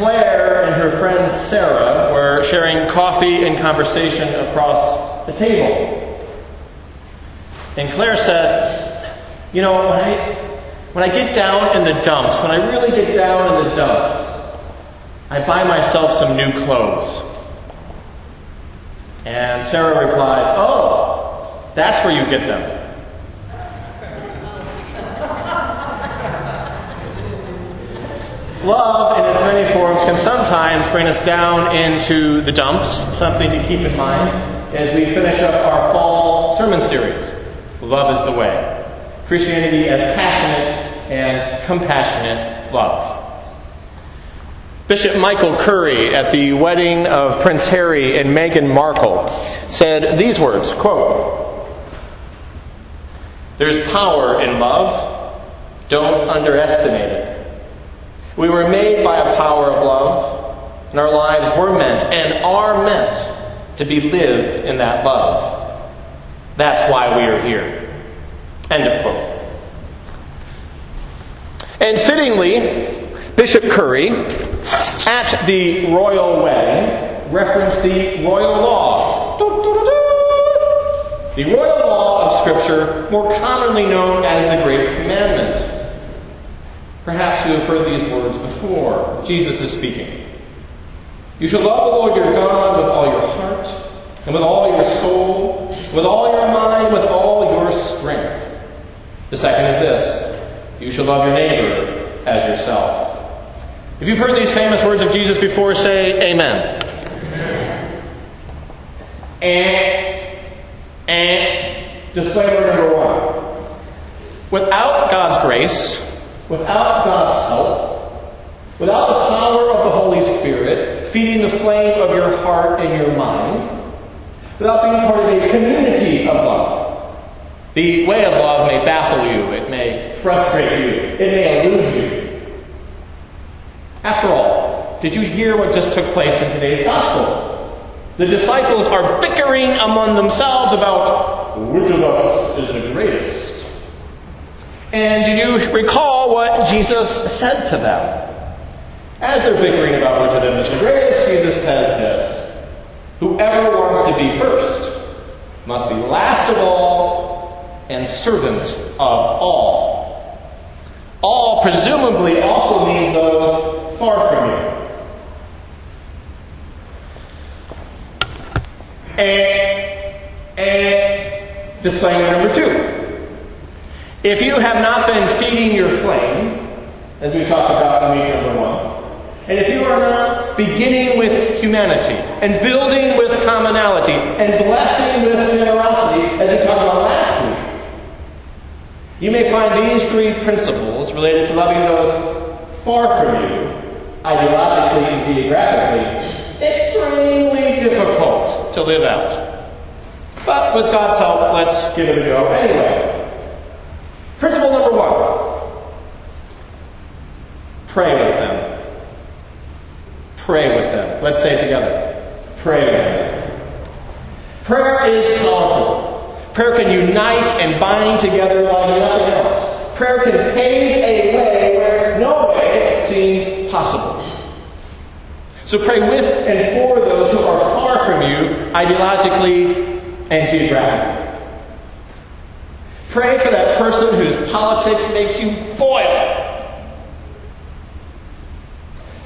Claire and her friend Sarah were sharing coffee and conversation across the table. And Claire said, You know, when I, when I get down in the dumps, when I really get down in the dumps, I buy myself some new clothes. And Sarah replied, Oh, that's where you get them. Love, in its many forms, can sometimes bring us down into the dumps, something to keep in mind as we finish up our fall sermon series. Love is the way. Christianity as passionate and compassionate love. Bishop Michael Curry at the wedding of Prince Harry and Meghan Markle said these words, quote, There's power in love. Don't underestimate it. We were made by a power of love, and our lives were meant and are meant to be lived in that love. That's why we are here. End of quote. And fittingly, Bishop Curry, at the royal wedding, referenced the royal law. The royal law of Scripture, more commonly known as the Great Commandment. Perhaps you have heard these words before. Jesus is speaking. You shall love the Lord your God with all your heart, and with all your soul, with all your mind, with all your strength. The second is this you shall love your neighbor as yourself. If you've heard these famous words of Jesus before, say amen. amen. And, and, disclaimer number one. Without God's grace, without God's help, without the power of the Holy Spirit feeding the flame of your heart and your mind, without being part of a community of love, the way of love may baffle you, it may frustrate you, it may elude you. After all, did you hear what just took place in today's gospel? The disciples are bickering among themselves about which of us is the greatest. And did you recall what Jesus said to them? As they're bickering about which of them is the greatest, Jesus says this Whoever wants to be first must be last of all and servant of all. All presumably also means those far from you. And, and disclaimer number two. If you have not been feeding your flame, as we talked about in week number one, and if you are not beginning with humanity and building with commonality and blessing with generosity, as we talked about last week, you may find these three principles related to loving those far from you, ideologically and geographically, extremely difficult to live out. But with God's help, let's give it a go anyway. Principle number one pray with them. Pray with them. Let's say it together. Pray with them. Prayer is powerful. Prayer can unite and bind together like nothing else. Prayer can pave a way where no way seems possible. So pray with and for those who are far from you, ideologically and geographically. Pray for that person whose politics makes you boil.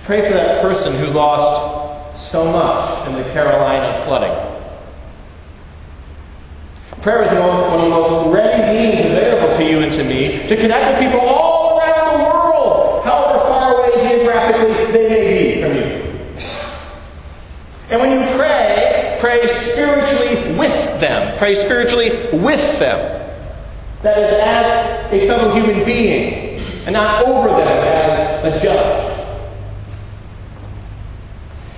Pray for that person who lost so much in the Carolina flooding. Prayer is one of the most ready means available to you and to me to connect with people all around the world, however far away geographically they may be from you. And when you pray, pray spiritually with them. Pray spiritually with them. That is, as a fellow human being, and not over them as a judge.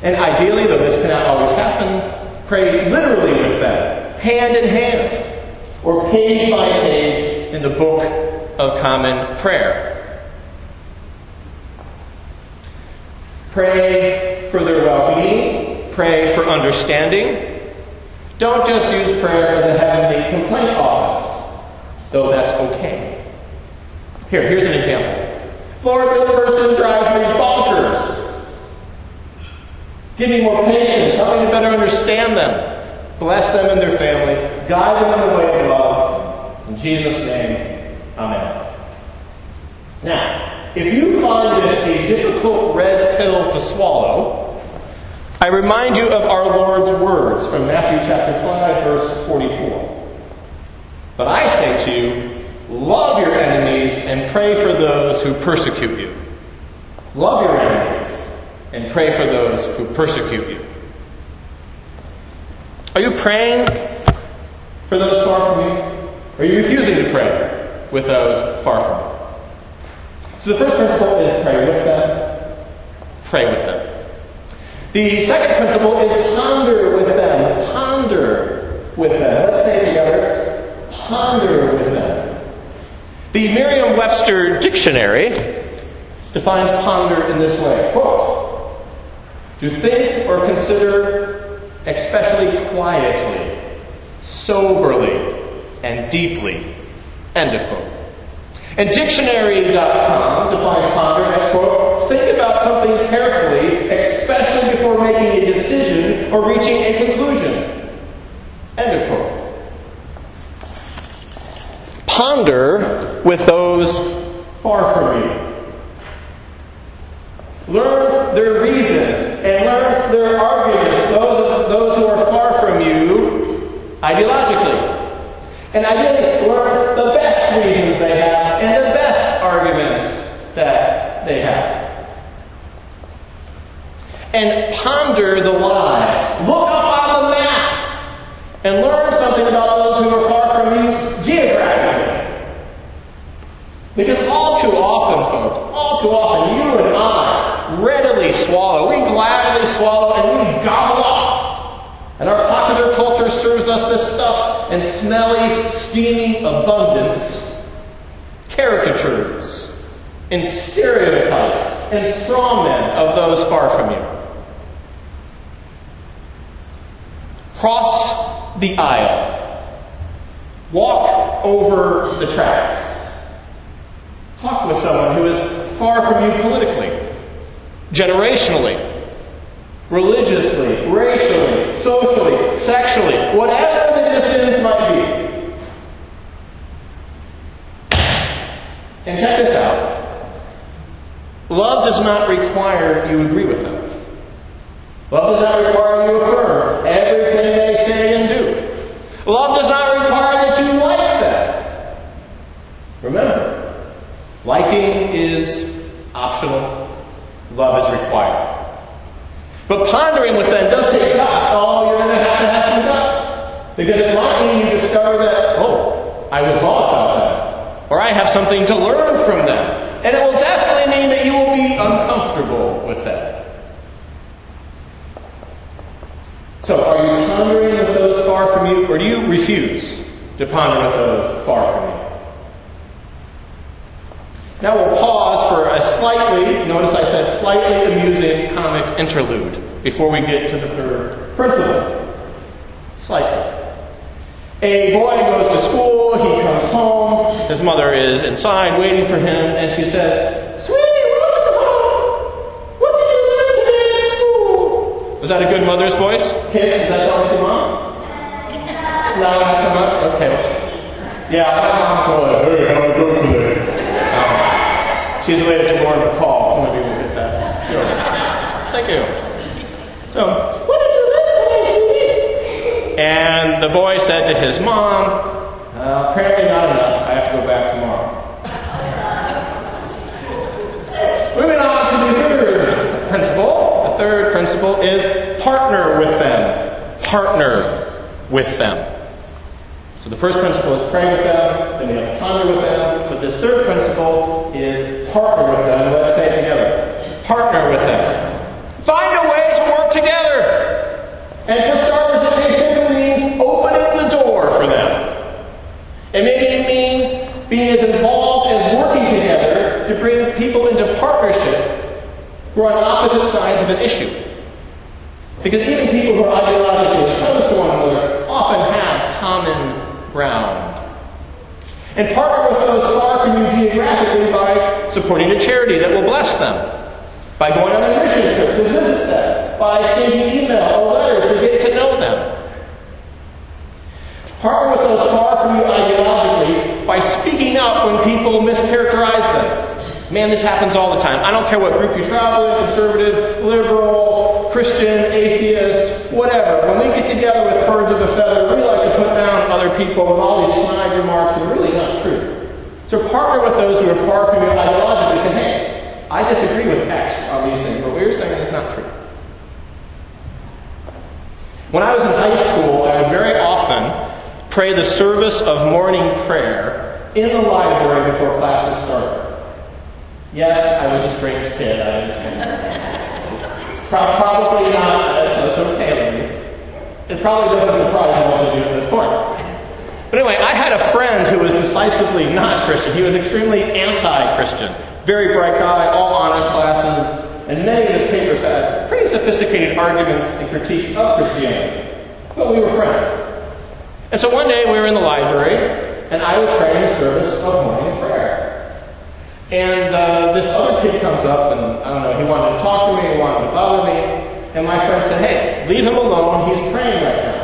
And ideally, though this cannot always happen, pray literally with them, hand in hand, or page by page in the Book of Common Prayer. Pray for their well being, pray for understanding. Don't just use prayer as a heavenly complaint office though that's okay. Here, here's an example. Lord, this person drives me bonkers. Give me more patience. Help me to better understand them. Bless them and their family. Guide them in the way of love. In Jesus' name, Amen. Now, if you find this a difficult red pill to swallow, I remind you of our Lord's words from Matthew chapter 5, verse 44. But I say to you, love your enemies and pray for those who persecute you. Love your enemies and pray for those who persecute you. Are you praying for those far from you? Are you refusing to pray with those far from you? So the first principle is pray with them. Pray with them. The second principle is ponder with them. Ponder with them. Let's say it together. Ponder with them. The Merriam Webster Dictionary defines ponder in this way. Quote, to think or consider especially quietly, soberly, and deeply. End of quote. And dictionary.com defines ponder as, quote, think about something carefully, especially before making a decision or reaching a conclusion. End of quote. Ponder with those far from you. Learn their reasons and learn their arguments, those, those who are far from you ideologically. And ideally, learn the best reasons they have and the best arguments that they have. And ponder the lives. Look up on the map and learn something about those who are far from you geographically. Because all too often, folks, all too often, you and I readily swallow. We gladly swallow and we gobble up. And our popular this stuff and smelly, steamy abundance. Caricatures and stereotypes and strawmen of those far from you. Cross the aisle. Walk over the tracks. Talk with someone who is far from you politically, generationally, religiously, racially, socially, sexually, whatever the distance might be. And check this out. Love does not require you agree with them. Love does not require you affirm everything they say and do. Love does not require that you like them. Remember, liking is optional. Love is required. But pondering with them does take guts. Oh, you're going to have to have some guts. Because might mean you discover that, oh, I was wrong about them. Or I have something to learn from them. And it will definitely mean that you will be uncomfortable with them. So, are you pondering with those far from you, or do you refuse to ponder with those far from you? Now we'll pause for a slightly, notice I said slightly amusing comic interlude before we get to the third principle. cycle. A boy goes to school, he comes home, his mother is inside waiting for him, and she says, Sweetie, welcome home. What did you learn today at school? Was that a good mother's voice? Kids, does that like your mom? No, not so much? Okay. Yeah, my mom called it, hey, how'd it go today? Um, she's related to Lauren Bacall, some of you will get that. Sure. Thank you. So, what did you learn today, sweetie? And the boy said to his mom, uh, apparently not enough. I have to go back tomorrow. Moving on to the third principle. The third principle is partner with them. Partner with them. So the first principle is pray with them, then we have ponder with them. But this third principle is partner with them. Let's say it together. Partner with them. Who are on opposite sides of an issue. Because even people who are ideologically opposed to one another often have common ground. And partner with those far from you geographically by supporting a charity that will bless them, by going on a mission trip to visit them, by exchanging email or letters to get to know them. Partner with those far from you ideologically by speaking up when people mischaracterize. Man, this happens all the time. I don't care what group you travel in, conservative, liberal, Christian, atheist, whatever. When we get together with birds of a feather, we like to put down other people with all these snide remarks that are really not true. So partner with those who are far from you ideologically. Say, hey, I disagree with X on these things, but what you're saying is not true. When I was in high school, I would very often pray the service of morning prayer in the library before classes started. Yes, I was a strange kid, I understand. probably not, uh, it's okay. It probably doesn't surprise most of you at this point. But anyway, I had a friend who was decisively not Christian. He was extremely anti-Christian. Very bright guy, all honors classes, and many of his papers had pretty sophisticated arguments and critiques of Christianity. But we were friends. And so one day we were in the library, and I was praying the service of morning prayer. And uh, this other kid comes up, and I don't know, he wanted to talk to me, he wanted to bother me, and my friend said, hey, leave him alone, he's praying right now.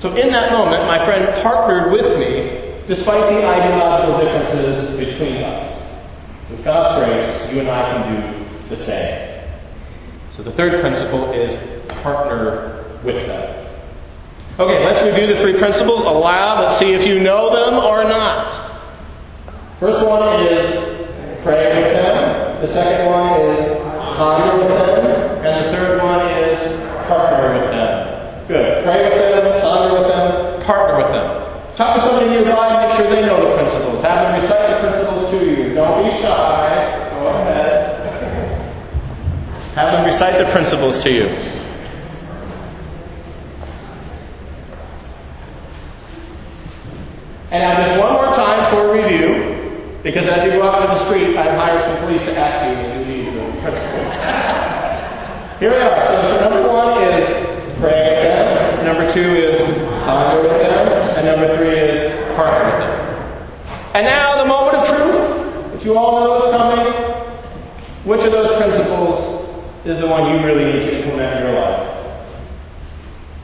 So in that moment, my friend partnered with me, despite the ideological differences between us. With God's grace, you and I can do the same. So the third principle is partner with them. Okay, let's review the three principles aloud. Let's see if you know them or not. First one is pray with them. The second one is ponder with them. And the third one is partner with them. Good. Pray with them, ponder with them, partner with them. Talk to somebody nearby, make sure they know the principles. Have them recite the principles to you. Don't be shy. Go ahead. Have them recite the principles to you. And now just because as you go out into the street, I've hired some police to ask you as you leave the. Here we are. So number one is pray with them. Number two is ponder with them. And number three is partner with them. And now the moment of truth that you all know is coming. Which of those principles is the one you really need to implement in your life?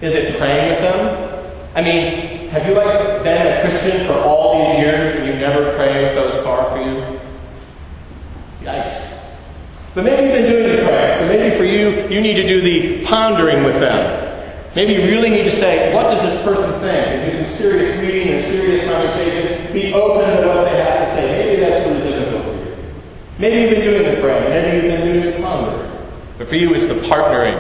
Is it praying with them? I mean, have you like been a Christian for all these years and you never pray with those far for you? Yikes. But maybe you've been doing the prayer. So maybe for you, you need to do the pondering with them. Maybe you really need to say, what does this person think? And do some serious reading and serious conversation. Be open to what they have to say. Maybe that's really difficult for you. Maybe you've been doing the prayer. Maybe you've been doing the pondering. But for you, it's the partnering.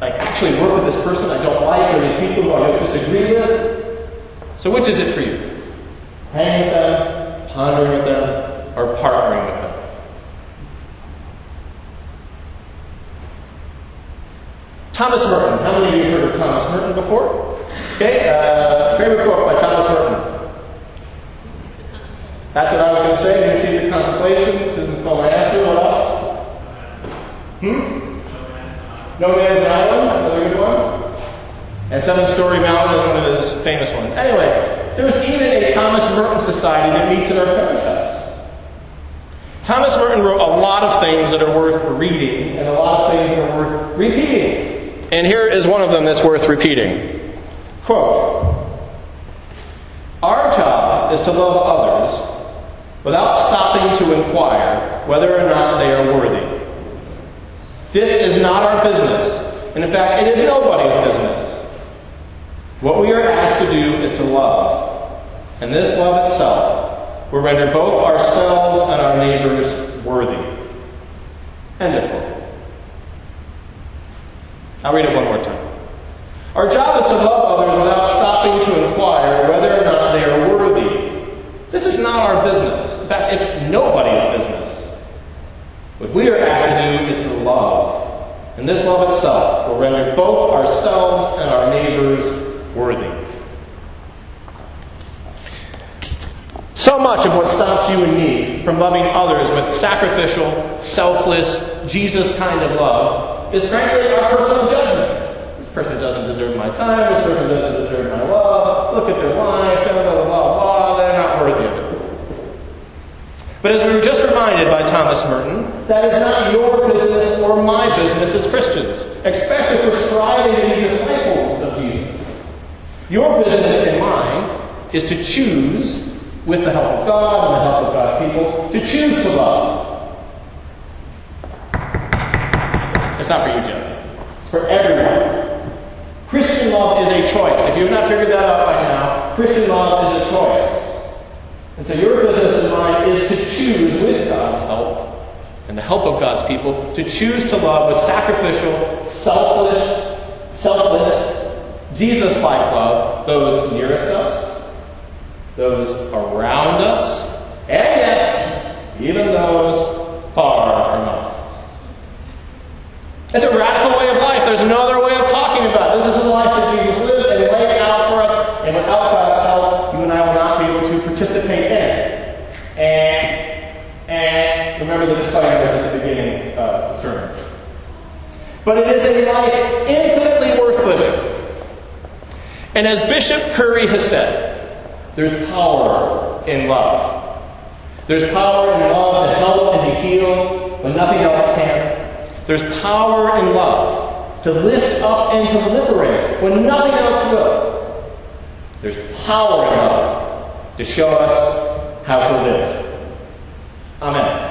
Like actually work with this person I don't like or these people who I don't disagree with. So which is it for you? Praying with them, pondering with them, or partnering with them? Thomas Merton. How many of you have heard of Thomas Merton before? Okay, uh, favorite book by Thomas Merton. That's what I was going to say. New Seeds of Contemplation. This is my answer. What else? Hmm? No Man's Island. Another good one. And Seven Storey Mountain is one of his famous one. Anyway, there's even a Thomas Merton Society that meets in our parish house. Thomas Merton wrote a lot of things that are worth reading and a lot of things that are worth repeating. And here is one of them that's worth repeating. Quote, Our job is to love others without stopping to inquire whether or not they are worthy. This is not our business. And in fact, it is nobody's business. What we are asked to do is to love. And this love itself will render both ourselves and our neighbors worthy. End of quote. I'll read it one more time. Our job is to love others without stopping to inquire whether or not they are worthy. This is not our business. In fact, it's nobody's business. What we are asked to do is to love. And this love itself will render both ourselves and our neighbors worthy. So much of what stops you and me from loving others with sacrificial, selfless, Jesus kind of love is frankly our personal judgment. This person doesn't deserve my time, this person doesn't deserve my love, look at their life, blah, blah, blah, blah, they're not worthy of it. But as we were just reminded by Thomas Merton, that is not your business or my business as Christians, especially if we're striving to be disciples of Jesus. Your business and mine is to choose, with the help of God and the help of God's people, to choose to love. It's not for you. It's for everyone. Christian love is a choice. If you have not figured that out by now, Christian love is a choice. And so your business and mine is to choose, with God's help and the help of God's people, to choose to love with sacrificial, selfless, selfless, Jesus-like love those nearest us, those around us, and yes, even those far from us. It's a radical way of life. There's no other way of talking about it. This is the life that Jesus lived and laid out for us, and without God's help, you and I will not be able to participate in. And, and remember the disclaimers at the beginning of the sermon. But it is a life infinitely worth living. And as Bishop Curry has said, there's power in love. There's power in love to help and to heal when nothing else can. There's power in love to lift up and to liberate when nothing else will. There's power in love to show us how to live. Amen.